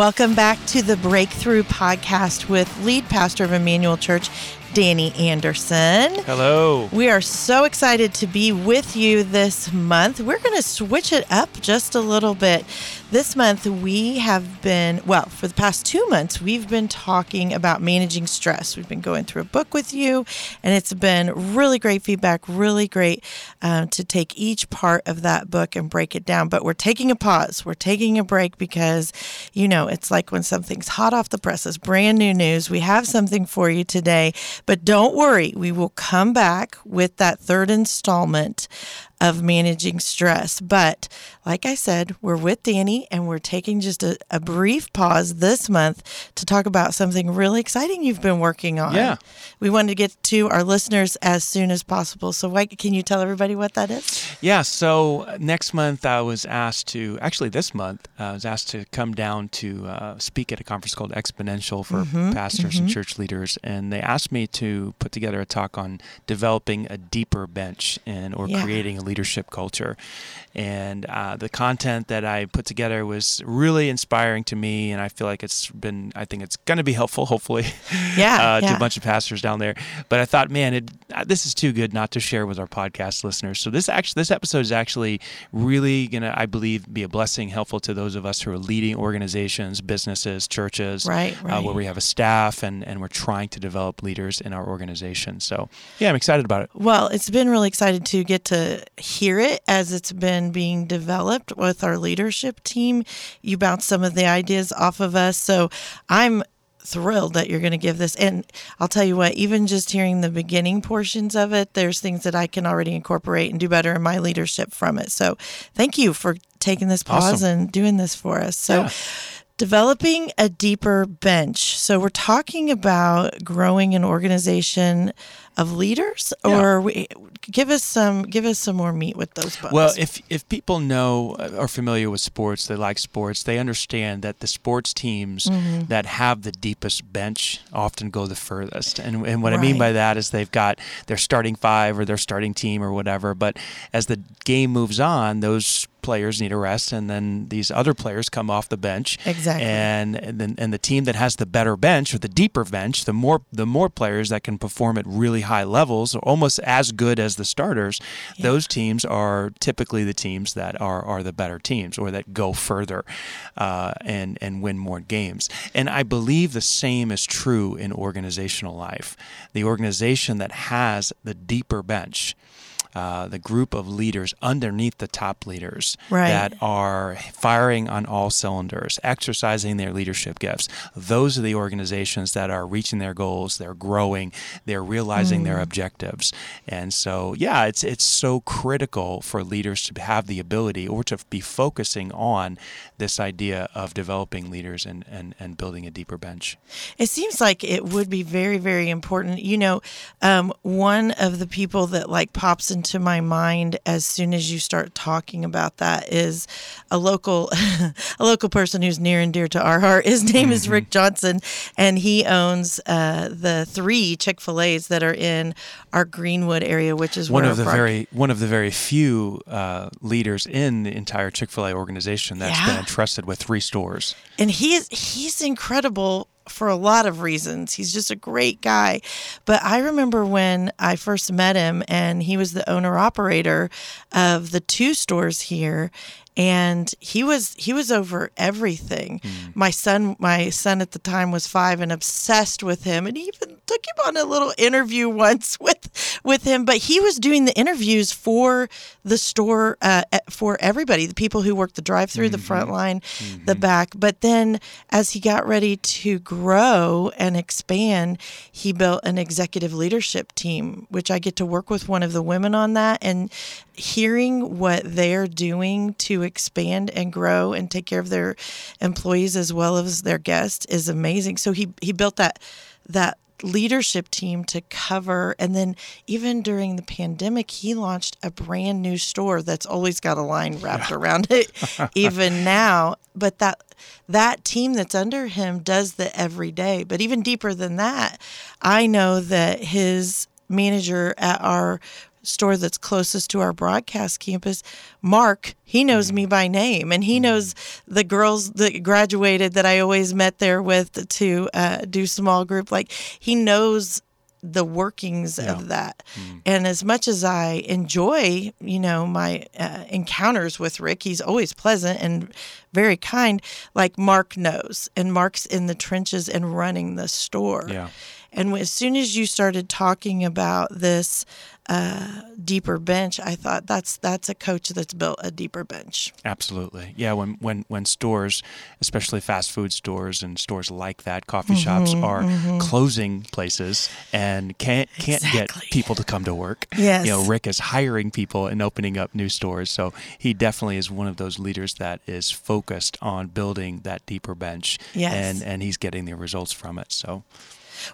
Welcome back to the Breakthrough Podcast with lead pastor of Emmanuel Church, Danny Anderson. Hello. We are so excited to be with you this month. We're going to switch it up just a little bit. This month, we have been, well, for the past two months, we've been talking about managing stress. We've been going through a book with you, and it's been really great feedback, really great um, to take each part of that book and break it down. But we're taking a pause, we're taking a break because, you know, it's like when something's hot off the presses, brand new news. We have something for you today, but don't worry, we will come back with that third installment of managing stress. But like I said, we're with Danny and we're taking just a, a, brief pause this month to talk about something really exciting you've been working on. Yeah. We wanted to get to our listeners as soon as possible. So, why, can you tell everybody what that is? Yeah. So, next month, I was asked to, actually, this month, uh, I was asked to come down to uh, speak at a conference called Exponential for mm-hmm, pastors mm-hmm. and church leaders. And they asked me to put together a talk on developing a deeper bench and or yeah. creating a leadership culture. And uh, the content that I put together was really inspiring to me, and I feel like it's been. I think it's going to be helpful, hopefully, yeah, uh, to a bunch of pastors down there. But I thought, man, it, uh, this is too good not to share with our podcast listeners. So this actually, this episode is actually really going to, I believe, be a blessing, helpful to those of us who are leading organizations, businesses, churches, right, right. Uh, where we have a staff and and we're trying to develop leaders in our organization. So yeah, I'm excited about it. Well, it's been really excited to get to hear it as it's been being developed with our leadership team. You bounce some of the ideas off of us. So I'm thrilled that you're going to give this. And I'll tell you what, even just hearing the beginning portions of it, there's things that I can already incorporate and do better in my leadership from it. So thank you for taking this pause awesome. and doing this for us. So, yeah. developing a deeper bench. So, we're talking about growing an organization of leaders, or we, give us some give us some more meat with those bones. Well, if if people know uh, are familiar with sports, they like sports, they understand that the sports teams mm-hmm. that have the deepest bench often go the furthest. And and what right. I mean by that is they've got their starting five or their starting team or whatever. But as the game moves on, those players need a rest, and then these other players come off the bench. Exactly. And and then and the team that has the better bench or the deeper bench, the more the more players that can perform at really high levels, almost as good as the starters, yeah. those teams are typically the teams that are are the better teams or that go further uh, and and win more games. And I believe the same is true in organizational life. The organization that has the deeper bench uh, the group of leaders underneath the top leaders right. that are firing on all cylinders, exercising their leadership gifts. Those are the organizations that are reaching their goals, they're growing, they're realizing mm. their objectives. And so, yeah, it's it's so critical for leaders to have the ability or to be focusing on this idea of developing leaders and, and, and building a deeper bench. It seems like it would be very, very important. You know, um, one of the people that like pops in into my mind as soon as you start talking about that is a local a local person who's near and dear to our heart. His name mm-hmm. is Rick Johnson, and he owns uh, the three Chick Fil A's that are in our Greenwood area, which is one of the very one of the very few uh, leaders in the entire Chick Fil A organization that's yeah. been entrusted with three stores. And he's he's incredible for a lot of reasons. He's just a great guy. But I remember when I first met him, and he was the owner operator of the two stores here and he was he was over everything. Mm. My son my son at the time was 5 and obsessed with him and he even took him on a little interview once with with him, but he was doing the interviews for the store uh, for everybody, the people who worked the drive-through, mm-hmm. the front line, mm-hmm. the back. But then as he got ready to grow and expand, he built an executive leadership team, which I get to work with one of the women on that and hearing what they're doing to expand and grow and take care of their employees as well as their guests is amazing. So he he built that that leadership team to cover and then even during the pandemic he launched a brand new store that's always got a line wrapped yeah. around it even now but that that team that's under him does the every day but even deeper than that i know that his manager at our store that's closest to our broadcast campus, Mark, he knows me by name and he knows the girls that graduated that I always met there with to uh, do small group. Like he knows the workings Yeah. of that. And as much as I enjoy, you know, my uh, encounters with Rick, he's always pleasant and very kind. Like Mark knows, and Mark's in the trenches and running the store. Yeah. And as soon as you started talking about this uh, deeper bench, I thought that's that's a coach that's built a deeper bench. Absolutely. Yeah, when when when stores, especially fast food stores and stores like that, coffee shops are closing places and can't can't Exactly. get people to come to work. Yes. You know, Rick is hiring people and opening up new stores. So he definitely is one of those leaders that is focused on building that deeper bench. Yes. And and he's getting the results from it. So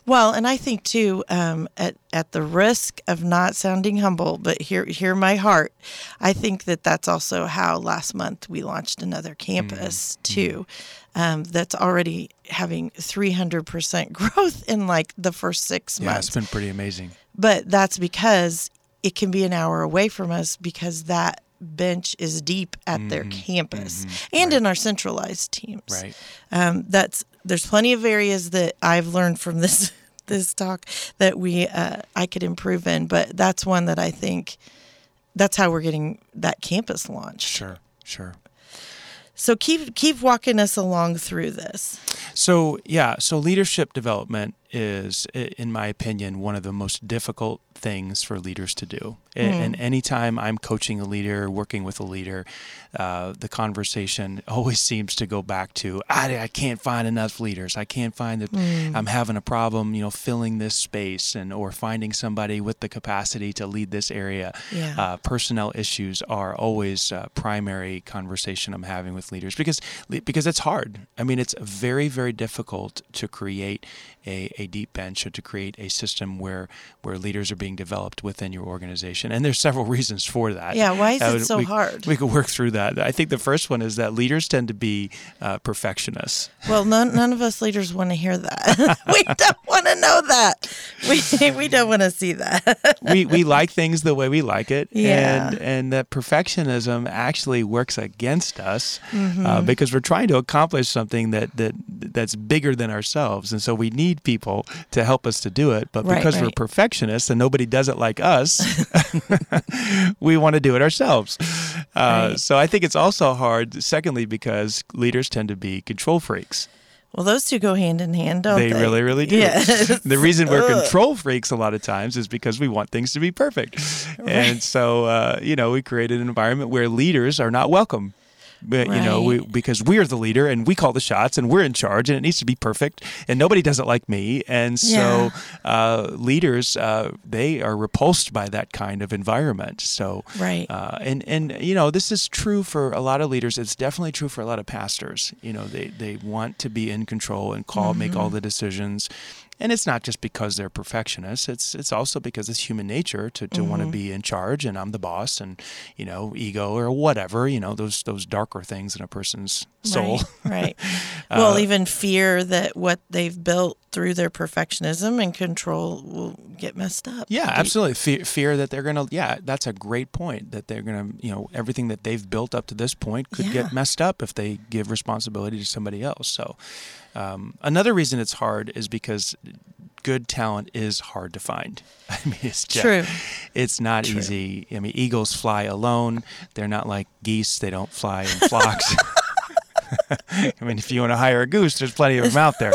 Well, and I think too, um, at at the risk of not sounding humble, but hear hear my heart, I think that that's also how last month we launched another campus too. Um, that's already having 300% growth in like the first six yeah, months. it's been pretty amazing. but that's because it can be an hour away from us because that bench is deep at their campus and in our centralized teams Right. um, that's there's plenty of areas that I've learned from this this talk that we uh, I could improve in, but that's one that I think that's how we're getting that campus launched. Sure. Sure. So keep keep walking us along through this. So yeah, so leadership development is, in my opinion, one of the most difficult things for leaders to do. A- And anytime I'm coaching a leader, working with a leader, uh, the conversation always seems to go back to I, I can't find enough leaders. I can't find that. I'm having a problem, you know, filling this space and or finding somebody with the capacity to lead this area. Yeah. Uh, personnel issues are always uh, primary conversation I'm having with leaders because because it's hard. I mean, it's very very difficult to create a, a deep bench or to create a system where where leaders are being developed within your organization. And there's several reasons for that. Yeah, why is Uh, it so we- hard? We could work through that. I think the first one is that leaders tend to be uh, perfectionists. Well, none, none of us leaders want to hear that. we don't want to know that. We we don't want to see that. we we like things the way we like it, Yeah. and and that perfectionism actually works against us Mm-hmm. uh, because we're trying to accomplish something that that that's bigger than ourselves, and so we need people to help us to do it. But Right, because we're perfectionists and nobody does it like us, we want to do it ourselves. Uh, Right. So I think it's also hard. Secondly, because leaders tend to be control freaks. Well, those two go hand in hand, don't They they? really, really do. Yes. The reason we're Ugh. control freaks a lot of times is because we want things to be perfect. And so, uh, you know, we created an environment where leaders are not welcome. But, you know, we, because we're the leader and we call the shots and we're in charge and it needs to be perfect and nobody does it like me. And so, uh, leaders, uh, they are repulsed by that kind of environment. So, Right. uh, and and you know this is true for a lot of leaders. It's definitely true for a lot of pastors. You know they they want to be in control and call make all the decisions, and it's not just because they're perfectionists. It's it's also because it's human nature to, to want to be in charge and I'm the boss and you know ego or whatever. You know those those darker things in a person's soul. Right. right. well, Uh, even fear that what they've built through their perfectionism and control will get messed up. Yeah, absolutely. Fear, fear that they're gonna. Yeah, that's a great point. That they're gonna, you know, everything that they've built up to this point could Yeah. get messed up if they give responsibility to somebody else. So, um, another reason it's hard is because good talent is hard to find. I mean, it's just, True. It's not True. easy. I mean, eagles fly alone. They're not like geese. They don't fly in flocks. I mean, if you want to hire a goose, there's plenty of them out there.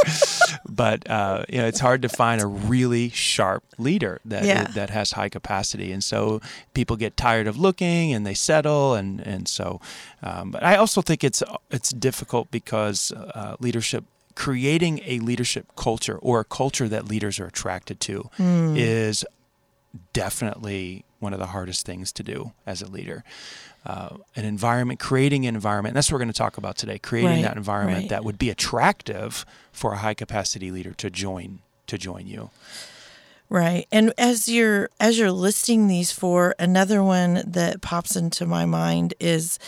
but uh, you know, it's hard to find a really sharp leader that Yeah. that has high capacity, and so people get tired of looking and they settle, and and so. Um, but I also think it's it's difficult because uh, leadership. Creating a leadership culture or a culture that leaders are attracted to is definitely one of the hardest things to do as a leader. Uh, an environment, creating an environment. That's what we're going to talk about today. Creating Right, that environment right. that would be attractive for a high capacity leader to join to join you. Right. And as you're as you're listing these four, another one that pops into my mind is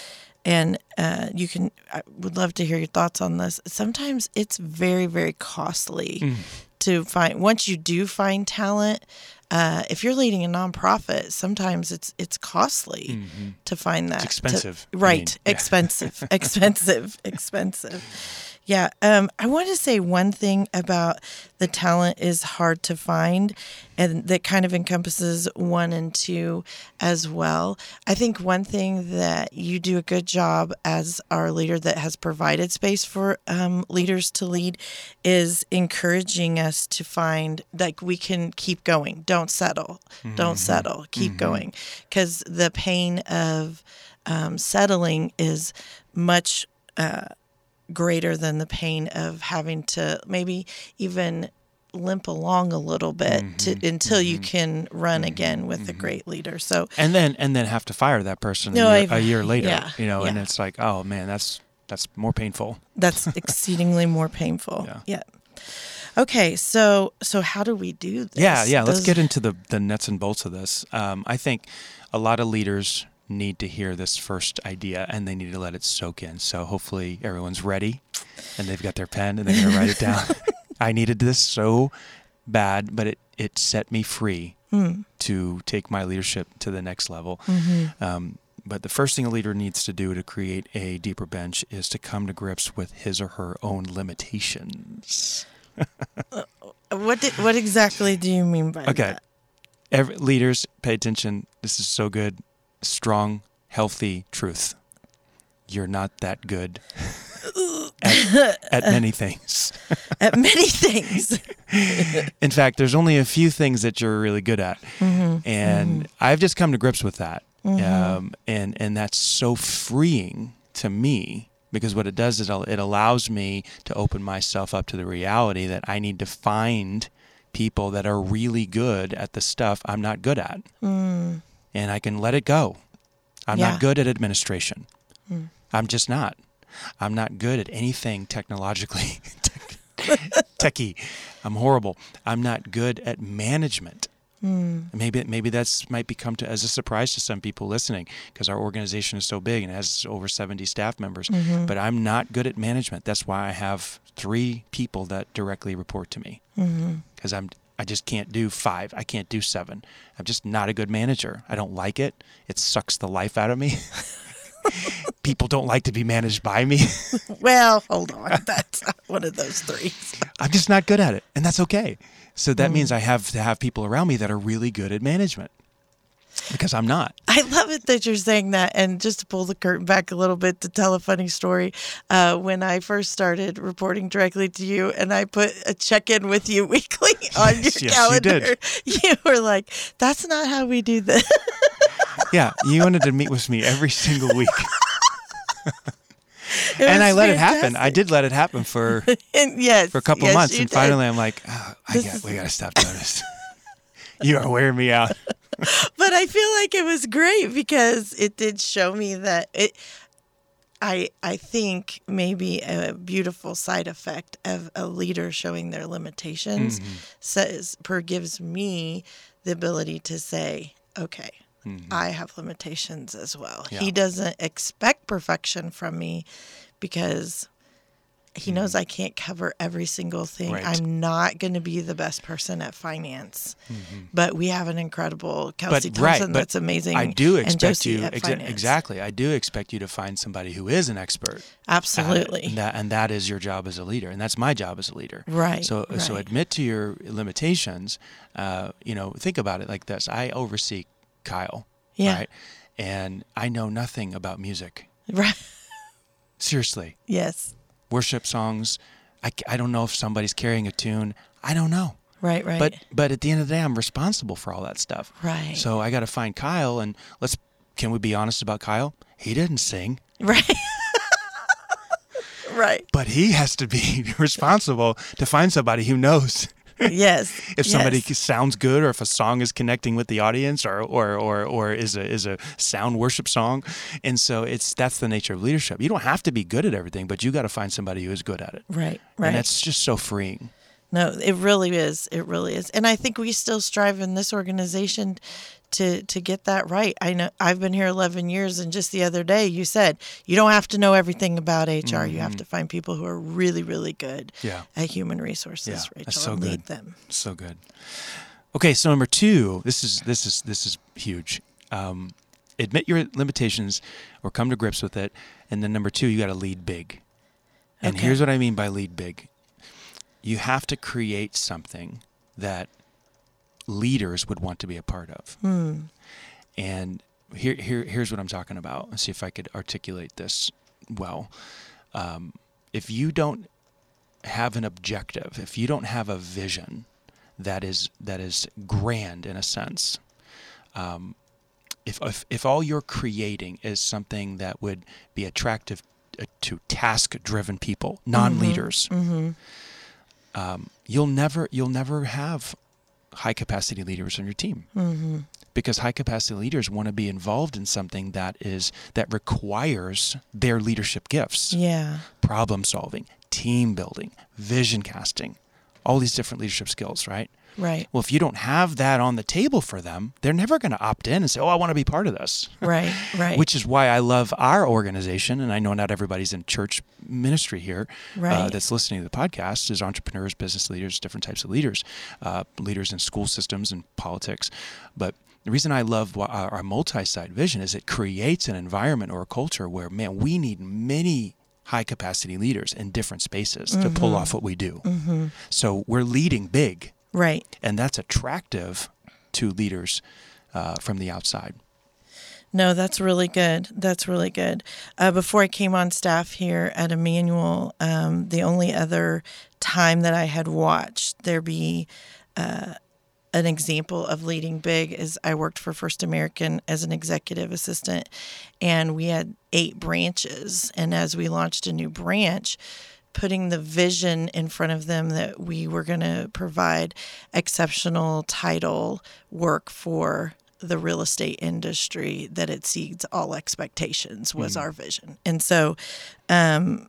and uh, you can I would love to hear your thoughts on this. Sometimes it's very, very costly to find once you do find talent. Uh, if you're leading a nonprofit, sometimes it's it's costly to find that. to- expensive, you right? mean. Yeah. Expensive, expensive, expensive. Yeah. Um, I want to say one thing about the talent is hard to find, and that kind of encompasses one and two as well. I think one thing that you do a good job as our leader that has provided space for um, leaders to lead is encouraging us to find like we can keep going. Don't settle. Don't settle. Keep going. Because the pain of um, settling is much greater than the pain of having to maybe even limp along a little bit to, mm-hmm. until you mm-hmm. can run mm-hmm. again with a great leader. So and then and then have to fire that person No, a, year, a year later. yeah, you know, and it's like, oh man, that's that's more painful. that's exceedingly more painful. Yeah. Yeah. Okay, so so how do we do this? Yeah, yeah. Let's get into the the nuts and bolts of this. Um, I think a lot of leaders need to hear this first idea and they need to let it soak in. So hopefully everyone's ready and they've got their pen and they're going to write it down. I needed this so bad, but it it set me free hmm. to take my leadership to the next level. Mm-hmm. Um, but the first thing a leader needs to do to create a deeper bench is to come to grips with his or her own limitations. Uh, what did, what exactly do you mean by that? Okay. that? Every, leaders, pay attention. This is so good. Strong, healthy truth. You're not that good at, at many things. At many things. In fact, there's only a few things that you're really good at, mm-hmm. and mm-hmm. I've just come to grips with that. Mm-hmm. Um, and and that's so freeing to me because what it does is it allows me to open myself up to the reality that I need to find people that are really good at the stuff I'm not good at, mm. And I can let it go. I'm Yeah. not good at administration. Mm. I'm just not. I'm not good at anything technologically techie. I'm horrible. I'm not good at management. Mm. Maybe maybe that's might become to, as a surprise to some people listening because our organization is so big and has over 70 staff members. Mm-hmm. But I'm not good at management. That's why I have three people that directly report to me mm-hmm. because I'm I just can't do five. I can't do seven. I'm just not a good manager. I don't like it. It sucks the life out of me. people don't like to be managed by me. well, hold on. That's not one of those three. I'm just not good at it, and that's okay. So that mm. means I have to have people around me that are really good at management because I'm not. I love it that you're saying that. And just to pull the curtain back a little bit to tell a funny story, uh, when I first started reporting directly to you and I put a check in with you weekly on Yes, your yes, you calendar, did. you were like, that's not how we do this. Yeah, you wanted to meet with me every single week, and I let it happen. I did let it happen for And yes, for a couple yes, months, and did. finally I'm like, oh, I got, we got to stop doing this. you are wearing me out. But I feel like it was great because it did show me that it. I I think maybe a beautiful side effect of a leader showing their limitations Mm-hmm. says per gives me the ability to say, okay, I have limitations as well. Mm-hmm. Yeah. He doesn't expect perfection from me because he knows I can't cover every single thing. Mm-hmm. Right. I'm not going to be the best person at finance, but we have an incredible Kelsey Mm-hmm. But right, Thompson but that's amazing. I do and expect you exa- exactly. I do expect you to find somebody who is an expert. at Absolutely. and that and that is your job as a leader, and that's my job as a leader. Right, So so admit to your limitations. Uh, you know, think about it like this: I oversee Kyle. Yeah. Right. And I know nothing about music. Right. Seriously, Yes. Worship songs. I don't know if somebody's carrying a tune. I don't know. Right. Right. But but at the end of the day, I'm responsible for all that stuff. Right. So I got to find Kyle, and let's. Can we be honest about Kyle? He didn't sing, right. right. but he has to be responsible to find somebody who knows Yes. if somebody yes. sounds good or if a song is connecting with the audience or or or, or is a is a sound worship song and so it's that's the nature of leadership you don't have to be good at everything but you got to find somebody who is good at it Right. Right. and that's just so freeing No, it really is. It really is. And I think we still strive in this organization to to get that right. I know I've been here 11 years, and just the other day you said you don't have to know everything about HR. You have to find people who are really, really good Mm-hmm. Yeah. at human resources. Yeah, Rachel, that's so and lead good. them. So good. Okay, so number two, this is this is this is huge. Um, admit your limitations or come to grips with it, and then number two, you got to lead big. And Okay. here's what I mean by lead big. You have to create something that leaders would want to be a part of. Hmm. And here, here, here's what I'm talking about. Let's see if I could articulate this well. Um, if you don't have an objective, if you don't have a vision that is that is grand in a sense, um, if, if if all you're creating is something that would be attractive uh, to task-driven people, non-leaders, Mm-hmm. um, you'll never you'll never have high capacity leaders on your team Mm-hmm. because high capacity leaders want to be involved in something that is that requires their leadership gifts Yeah. problem solving team building vision casting all these different leadership skills right Right. well if you don't have that on the table for them they're never going to opt in and say oh i want to be part of this Right. Right. which is why I love our organization. And I know not everybody's in church ministry here uh, that's listening to the podcast is entrepreneurs, business leaders, different types of leaders, uh, leaders in school systems and politics. But the reason I love our, our multi-site vision is it creates an environment or a culture where, man, we need many high capacity leaders in different spaces to pull off what we do. mm-hmm. So we're leading big, Right. and that's attractive to leaders uh, from the outside. No, that's really good. That's really good. Uh, before I came on staff here at Emmanuel, um, the only other time that I had watched there be uh, an example of leading big is I worked for First American as an executive assistant, and we had eight branches. And as we launched a new branch, putting the vision in front of them that we were going to provide exceptional title work for the real estate industry that exceeds all expectations was our vision. And so um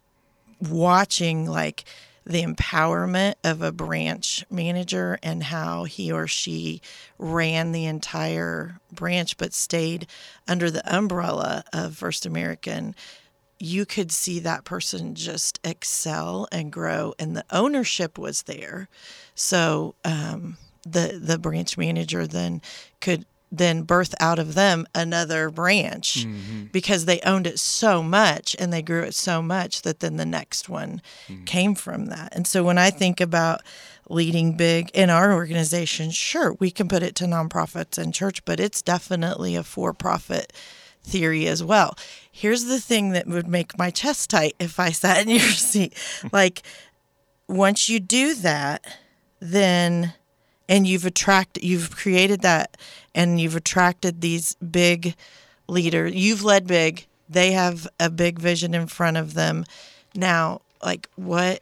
watching like the empowerment of a branch manager and how he or she ran the entire branch but stayed under the umbrella of First American you could see that person just excel and grow and the ownership was there. So um, the the branch manager then could then birth out of them another branch mm-hmm. because they owned it so much and they grew it so much that then the next one mm-hmm. came from that and so when i think about leading big in our organization sure we can put it to nonprofits and church but it's definitely a for-profit theory as well. Here's the thing that would make my chest tight if I sat in your seat. Like, once you do that, then and you've attracted, you've created that, and you've attracted these big leaders. You've led big. They have a big vision in front of them. Now, like, what?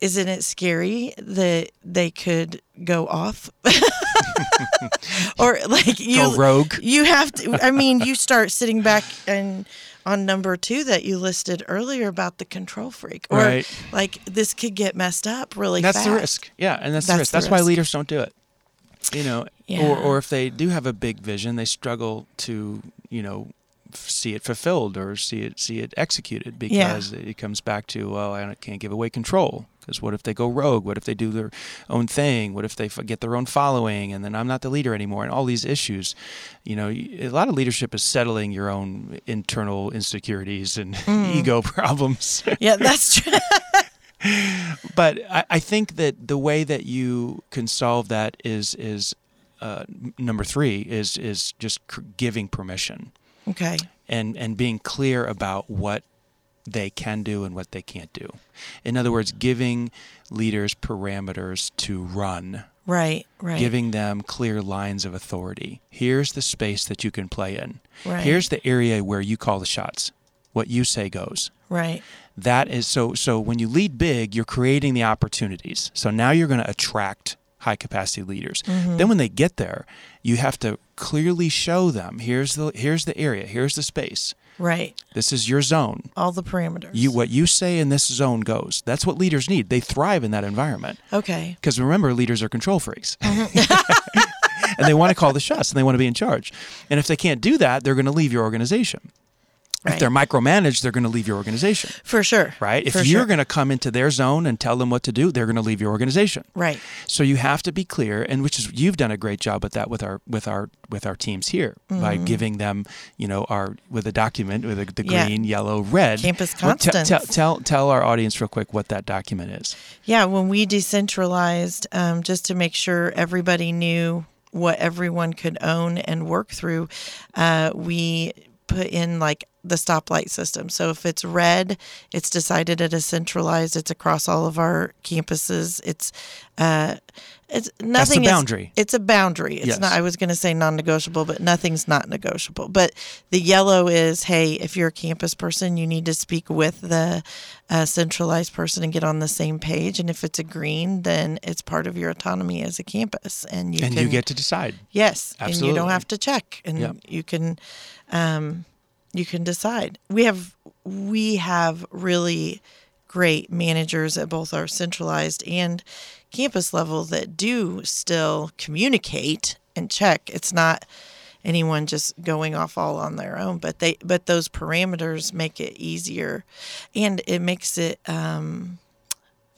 Isn't it scary that they could go off? or like you Go rogue. you have to i mean you start sitting back and on number two that you listed earlier about the control freak or Right. like this could get messed up really fast. That's fast the risk. Yeah, and that's, the That's risk. the That's why risk. leaders don't do it. You know, Yeah. or or if they do have a big vision, they struggle to you know see it fulfilled or see it see it executed because it comes back to well, I can't give away control. Because what if they go rogue? What if they do their own thing? What if they get their own following and then I'm not the leader anymore? And all these issues, you know, a lot of leadership is settling your own internal insecurities and ego problems. yeah that's true but I, I think that the way that you can solve that is is uh, number three is is just cr- giving permission okay and and being clear about what they can do and what they can't do. In other words, giving leaders parameters to run, right right giving them clear lines of authority. Here's the space that you can play in. Right. Here's the area where you call the shots. What you say goes right that is so so when you lead big you're creating the opportunities so now you're going to attract high capacity leaders mm-hmm. then when they get there you have to clearly show them here's the here's the area here's the space right. This is your zone. All the parameters. You what you say in this zone goes. That's what leaders need. They thrive in that environment. Okay. Because remember leaders are control freaks. Uh-huh. And they want to call the shots and they want to be in charge. And if they can't do that, they're going to leave your organization. If they're micromanaged, they're going to leave your organization. For sure. Right? If For you're sure. going to come into their zone and tell them what to do, they're going to leave your organization. Right. So you have to be clear, and which is you've done a great job with that with our with our with our teams here by giving them, you know, our with a document with the, the Mm-hmm. Yeah. green, yellow, red Campus Well, te- constants. tell, tell tell our audience real quick what that document is. Yeah, when we decentralized, um, just to make sure everybody knew what everyone could own and work through, uh, we put in like the stoplight system. So if it's red, it's decided at a centralized. It's across all of our campuses. It's uh, it's nothing. is- boundary. it's a boundary. It's Yes. not. I was going to say non-negotiable, but nothing's not negotiable. But the yellow is, hey, if you're a campus person, you need to speak with the uh, centralized person and get on the same page. And if it's a green, then it's part of your autonomy as a campus, and you and can you get to decide. yes, and you don't have to check, and Yep. you can um, you can decide. We have we have really great managers at both our centralized and campus level that do still communicate and check. It's not anyone just going off all on their own, but they but those parameters make it easier, and it makes it. Um,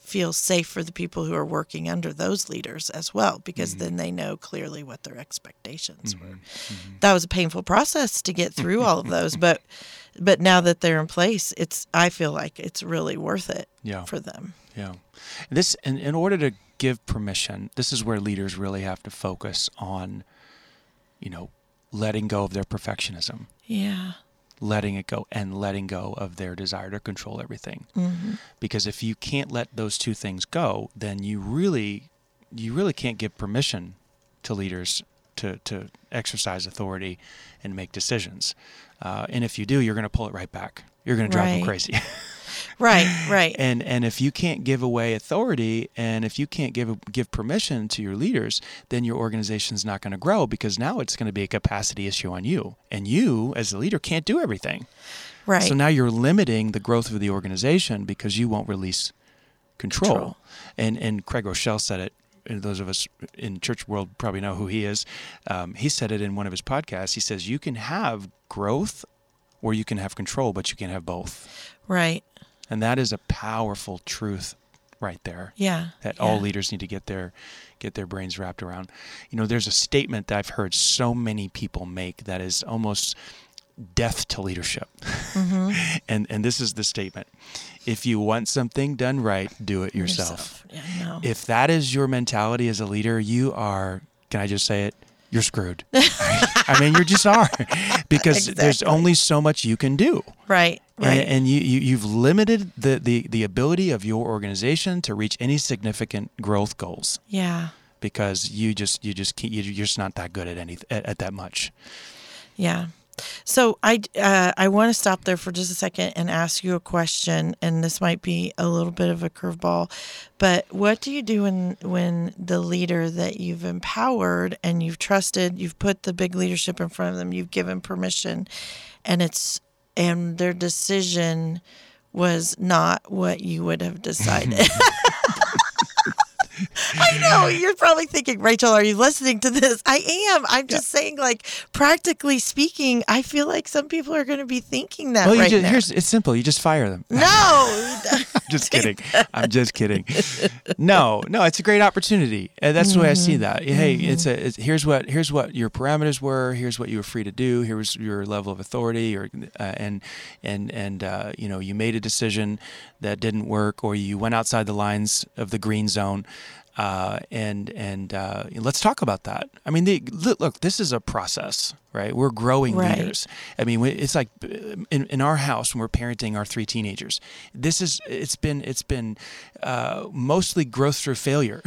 feel safe for the people who are working under those leaders as well because mm-hmm. then they know clearly what their expectations were. Mm-hmm. Mm-hmm. That was a painful process to get through all of those, but but now that they're in place, it's I feel like it's really worth it Yeah. for them. Yeah. This in, in order to give permission, this is where leaders really have to focus on, you know, letting go of their perfectionism, Yeah. Letting it go, and letting go of their desire to control everything. Because if you can't let those two things go, then you really, you really can't give permission to leaders to to exercise authority and make decisions. Uh, and if you do, you're going to pull it right back. You're going to drive them crazy. Right, right. and and if you can't give away authority and if you can't give give permission to your leaders then your organization's not going to grow because now it's going to be a capacity issue on you and you as the leader can't do everything right. so now you're limiting the growth of the organization because you won't release control, Control. and and Craig Groeschel said it and those of us in church world probably know who he is um, he said it in one of his podcasts he says you can have growth or you can have control but you can have both right. And that is a powerful truth right there Yeah. that all leaders need to get their get their brains wrapped around. You know, there's a statement that I've heard so many people make that is almost death to leadership. Mm-hmm. and and this is the statement. If you want something done right, do it yourself. Yeah, no. If that is your mentality as a leader, you are can I just say it? You're screwed. I mean, you just are because there's only so much you can do. right, right. And, and you, you, you've limited the, the, the ability of your organization to reach any significant growth goals yeah. because you just you just can't, you- you're just not that good at any at, at that much. Yeah. So I uh, I want to stop there for just a second and ask you a question, and this might be a little bit of a curveball, but what do you do when when the leader that you've empowered and you've trusted, you've put the big leadership in front of them, you've given permission, and it's and their decision was not what you would have decided. Know you're probably thinking, Rachel, are you listening to this? I am. I'm just saying, like, practically speaking, I feel like some people are going to be thinking that Well, you right just, here's it's simple. You just fire them. no, just kidding. I'm just kidding. No, no, it's a great opportunity. And that's the way I see Mm-hmm. that. Hey, it's a it's, here's what here's what your parameters were. Here's what you were free to do. Here's your level of authority, or uh, and and and uh, you know you made a decision that didn't work, or you went outside the lines of the green zone. Uh, and and uh, let's talk about that. I mean, the, look, this is a process, right? We're growing Right. leaders. I mean, it's like uh, in, in our house when we're parenting our three teenagers. This is it's been it's been uh, mostly growth through failure.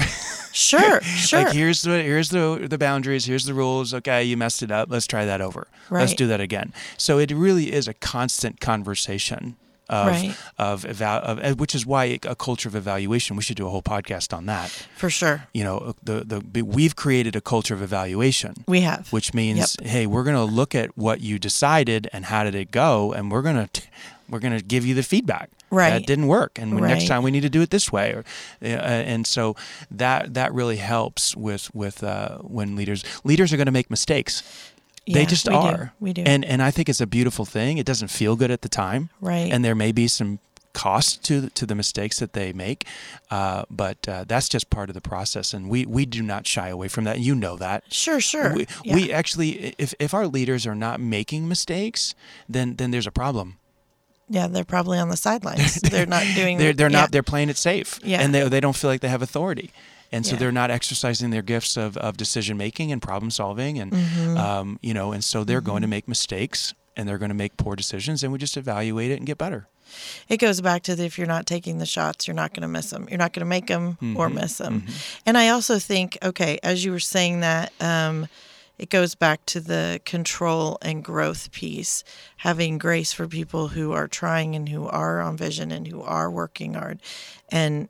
sure, sure. like here's the here's the the boundaries. Here's the rules. Okay, you messed it up. Let's try that over. Let's do that again. So it really is a constant conversation. Of, Right. of, eval- of uh, which is why a culture of evaluation. We should do a whole podcast on that. For sure. You know, the the we've created a culture of evaluation We have. which means hey we're going to look at what you decided and how did it go and we're going to we're going to give you the feedback. Right. That didn't work, and when next time we need to do it this way. Or, uh, and so that that really helps with with uh, when leaders leaders are going to make mistakes. They just we do. are. We do. And and I think it's a beautiful thing. It doesn't feel good at the time, Right. And there may be some cost to to the mistakes that they make, uh, but uh, that's just part of the process, and we we do not shy away from that. You know that. Sure, sure. We, Yeah. we actually, if, if our leaders are not making mistakes, then then there's a problem. yeah, they're probably on the sidelines. they're not doing. They're they're yeah. not they're playing it safe, Yeah. and they they don't feel like they have authority, and so Yeah. they're not exercising their gifts of, of decision making and problem solving, and Mm-hmm. um, you know, and so they're going to make mistakes and they're going to make poor decisions, and we just evaluate it and get better. It goes back to the, if you're not taking the shots, you're not going to miss them. You're not going to make them or Mm-hmm. miss them. And I also think, okay, as you were saying that, um, it goes back to the control and growth piece, having grace for people who are trying and who are on vision and who are working hard, and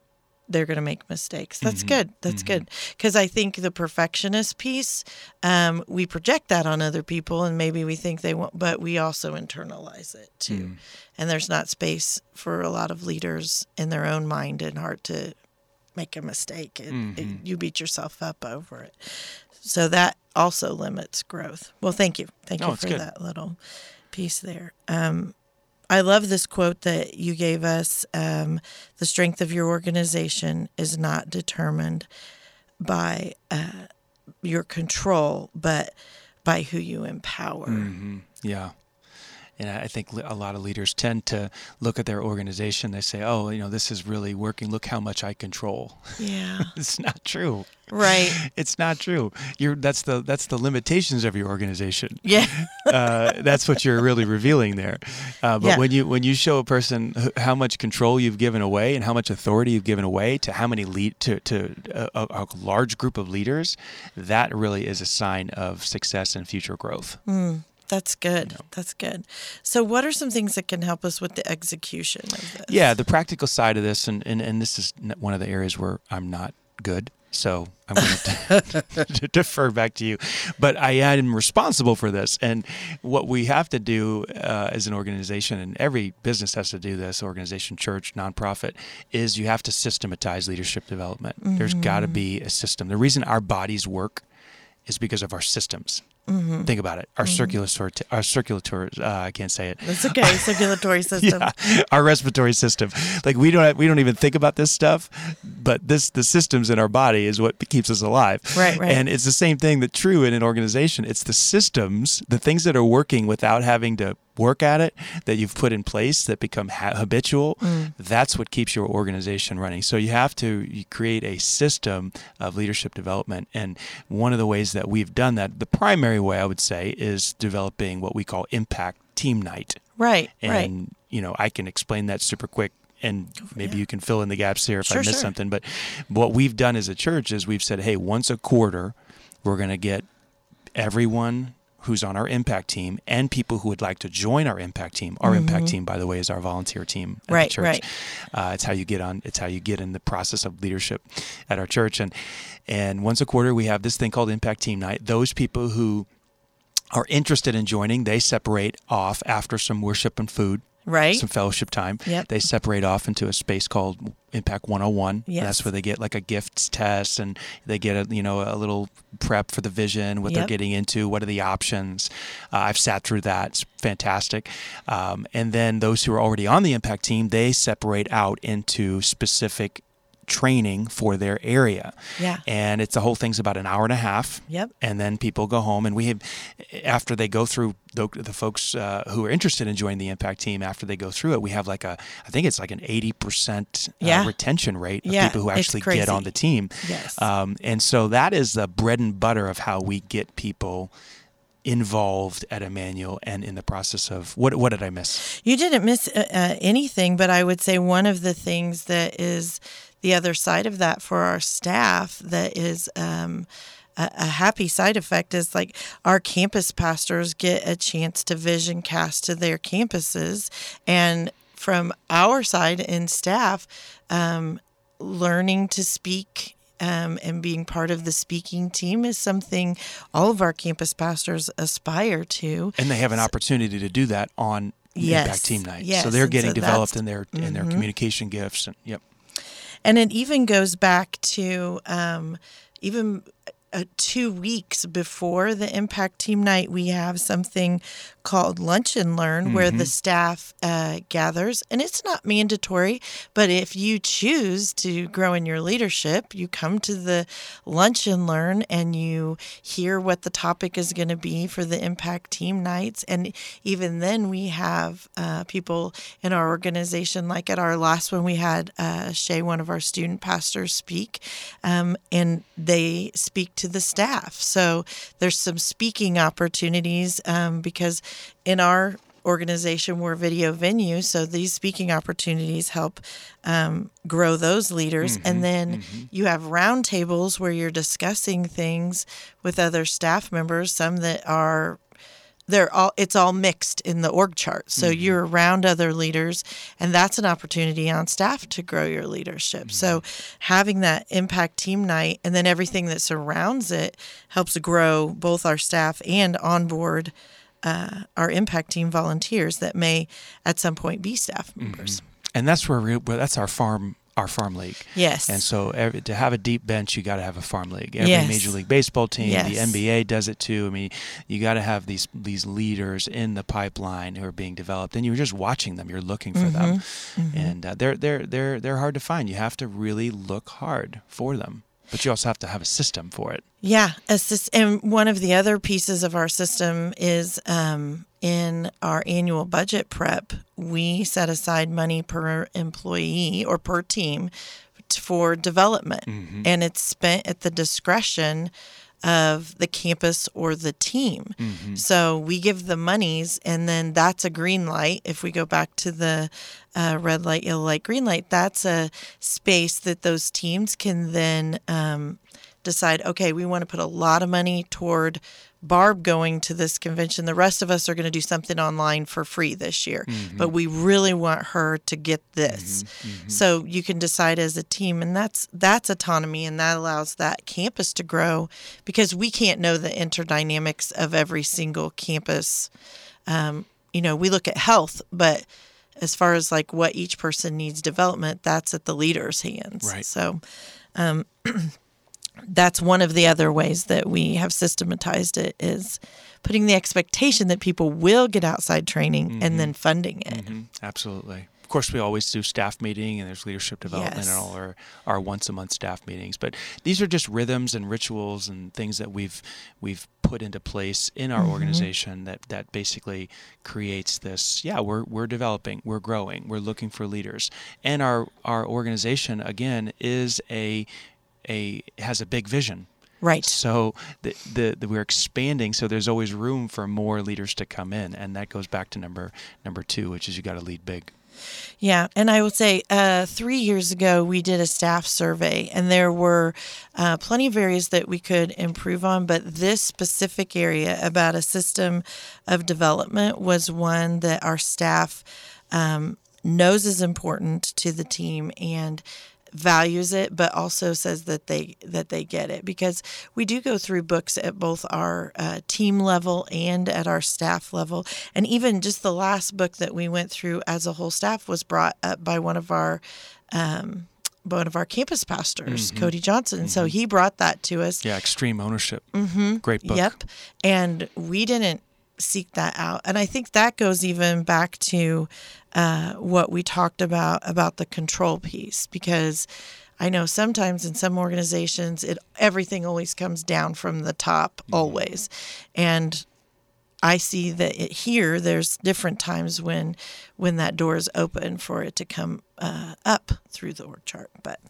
they're going to make mistakes. That's Mm-hmm. good. That's good. Because I think the perfectionist piece, um, we project that on other people, and maybe we think they won't, but we also internalize it too. Mm. And there's not space for a lot of leaders in their own mind and heart to make a mistake. It, Mm-hmm. it- you beat yourself up over it. So that also limits growth. Well, thank you. Thank you for good. that little piece there. Um, I love this quote that you gave us. Um, the strength of your organization is not determined by uh, your control, but by who you empower. Mm-hmm. Yeah. And I think a lot of leaders tend to look at their organization. They say, "Oh, you know, this is really working. Look how much I control." Yeah. it's not true. right. It's not true. You're that's the that's the limitations of your organization. Yeah. uh, that's what you're really revealing there. Uh, but Yeah. when you when you show a person how much control you've given away and how much authority you've given away to how many lead to to a, a, a large group of leaders, that really is a sign of success and future growth. That's good. That's good. So, what are some things that can help us with the execution of this? Yeah, the practical side of this, and, and, and this is one of the areas where I'm not good. So I'm going to defer back to you. But I am responsible for this. And what we have to do uh, as an organization, and every business has to do this organization, church, nonprofit, is you have to systematize leadership development. There's got to be a system. The reason our bodies work is because of our systems. Think about it. Our circulatory, our circulatory, uh, I can't say it. That's okay. Circulatory system. Yeah, our respiratory system. Like we don't have, we don't even think about this stuff, but this the systems in our body is what keeps us alive. Right, right. And it's the same thing that true in an organization. It's the systems, the things that are working without having to work at it that you've put in place that become ha- habitual. Mm. That's what keeps your organization running. So you have to you create a system of leadership development. And one of the ways that we've done that, the primary way I would say, is developing what we call impact team night Right. and right. you know i can explain that super quick and maybe yeah. you can fill in the gaps here if i Sure, miss sure. something but what we've done as a church is we've said hey once a quarter we're going to get everyone who's on our impact team and people who would like to join our impact team. Our impact team by the way is our volunteer team at Mm-hmm. Right, the church. right. uh, it's how you get on it's how you get in the process of leadership at our church. And and once a quarter we have this thing called impact team night. Those people who are interested in joining, they separate off after some worship and food, Right. some fellowship time. Yep. They separate off into a space called Impact 101. And Yes. That's where they get like a gifts test and they get a you know a little prep for the vision, what they're getting into, what are the options. Uh, I've sat through that; it's fantastic. Um, and then those who are already on the Impact team, they separate out into specific training for their area. Yeah. And it's the whole thing's about an hour and a half Yep. and then people go home and we have after they go through the, the folks uh, who are interested in joining the impact team after they go through it we have like a i think it's like an 80% uh, Yeah. retention rate of Yeah, people who actually get on the team Yes. um, and so that is the bread and butter of how we get people involved at Emmanuel and in the process of what what did I miss? You didn't miss uh, uh, anything, but I would say one of the things that is the other side of that for our staff that is um, a, a happy side effect is like our campus pastors get a chance to vision cast to their campuses. And from our side in staff, um, learning to speak um, and being part of the speaking team is something all of our campus pastors aspire to. And they have an opportunity to do that on Yes. Impact Team Night. Yes, So they're getting so developed Mm-hmm. in their in their communication gifts. And yep. And it even goes back to um, even uh, two weeks before the Impact Team Night, we have something called Lunch and Learn where the staff uh, gathers. And it's not mandatory, but if you choose to grow in your leadership, you come to the Lunch and Learn and you hear what the topic is going to be for the Impact Team Nights. And even then, we have uh, people in our organization, like at our last one, we had uh, Shay, one of our student pastors, speak, um, and they speak to the staff. So there's some speaking opportunities um, because in our organization we're video venue so these speaking opportunities help um, grow those leaders and then you have roundtables where you're discussing things with other staff members some that are they're all it's all mixed in the org chart. So mm-hmm. you're around other leaders and that's an opportunity on staff to grow your leadership. Mm-hmm. So having that impact team night and then everything that surrounds it helps grow both our staff and onboard uh, our impact team volunteers that may at some point be staff members. Mm-hmm. And that's where we, that's our farm our farm league. yes And so every, to have a deep bench, you got to have a farm league. Every Yes. Major League Baseball team, Yes. the NBA does it too. I mean, you got to have these these leaders in the pipeline who are being developed, and you're just watching them. You're looking for them, Mm-hmm. and uh, they're they're they're they're hard to find. You have to really look hard for them, but you also have to have a system for it. Yeah, a sys- and one of the other pieces of our system is um, in our annual budget prep, we set aside money per employee or per team for development, and it's spent at the discretion of the campus or the team. So we give the monies, and then that's a green light. If we go back to the uh, red light, yellow light, green light, that's a space that those teams can then um, decide, okay, we want to put a lot of money toward Barb going to this convention. The rest of us are going to do something online for free this year, but we really want her to get this. So you can decide as a team, and that's that's autonomy, and that allows that campus to grow because we can't know the interdynamics of every single campus. Um, you know, we look at health, but as far as like what each person needs development, that's at the leader's hands. Right. So um, that's one of the other ways that we have systematized it is putting the expectation that people will get outside training and then funding it. Mhm, Absolutely. Of course, we always do staff meeting, and there's leadership development Yes. and all our, our once a month staff meetings. But these are just rhythms and rituals and things that we've we've put into place in our organization that that basically creates this. Yeah, we're we're developing, we're growing, we're looking for leaders, and our our organization again is a a has a big vision. Right. So the, the, the we're expanding, so there's always room for more leaders to come in, and that goes back to number number two, which is you got to lead big. Yeah, and I would say uh, three years ago we did a staff survey, and there were uh, plenty of areas that we could improve on, but this specific area about a system of development was one that our staff um, knows is important to the team and values it but also says that they that they get it because we do go through books at both our uh, team level and at our staff level and even just the last book that we went through as a whole staff was brought up by one of our um, one of our campus pastors cody johnson so he brought that to us Yeah, extreme ownership. Mm-hmm. Great book. Yep. And we didn't seek that out. And I think that goes even back to uh, what we talked about about the control piece because I know sometimes in some organizations it everything always comes down from the top always. And I see that it, here there's different times when when that door is open for it to come uh, up through the org chart, but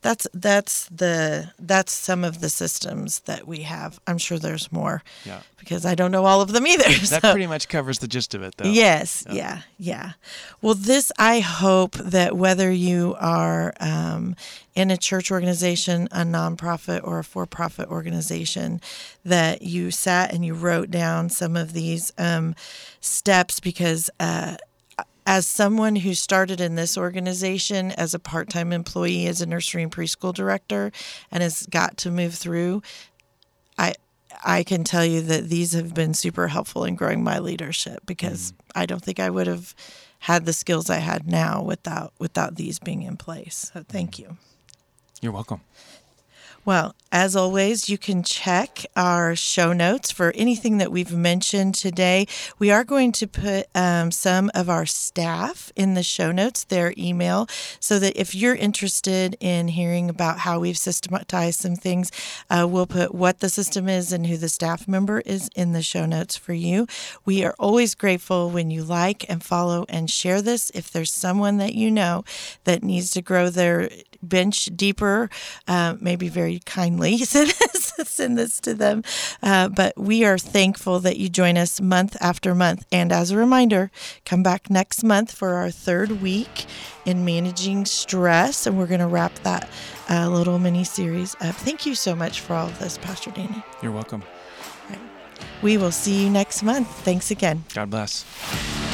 that's that's the that's some of the systems that we have. I'm sure there's more Yeah. because I don't know all of them either. That so- pretty much covers the gist of it, though. Yes, yeah, yeah. Well, this, I hope that whether you are um, in a church organization, a nonprofit, or a for profit organization, that you sat and you wrote down some of these um, steps because. Uh, as someone who started in this organization as a part-time employee as a nursery and preschool director and has got to move through I I can tell you that these have been super helpful in growing my leadership because Mm-hmm. I don't think I would have had the skills I had now without without these being in place. So thank you. You're welcome. Well, as always, you can check our show notes for anything that we've mentioned today. We are going to put um, some of our staff in the show notes, their email, so that if you're interested in hearing about how we've systematized some things, uh, we'll put what the system is and who the staff member is in the show notes for you. We are always grateful when you like and follow and share this. If there's someone that you know that needs to grow their bench deeper, uh, maybe very kindly send, send this to them. Uh, but we are thankful that you join us month after month. And as a reminder, come back next month for our third week in managing stress. And we're going to wrap that uh, little mini series up. Thank you so much for all of this, Pastor Danny. You're welcome. We will see you next month. Thanks again. God bless.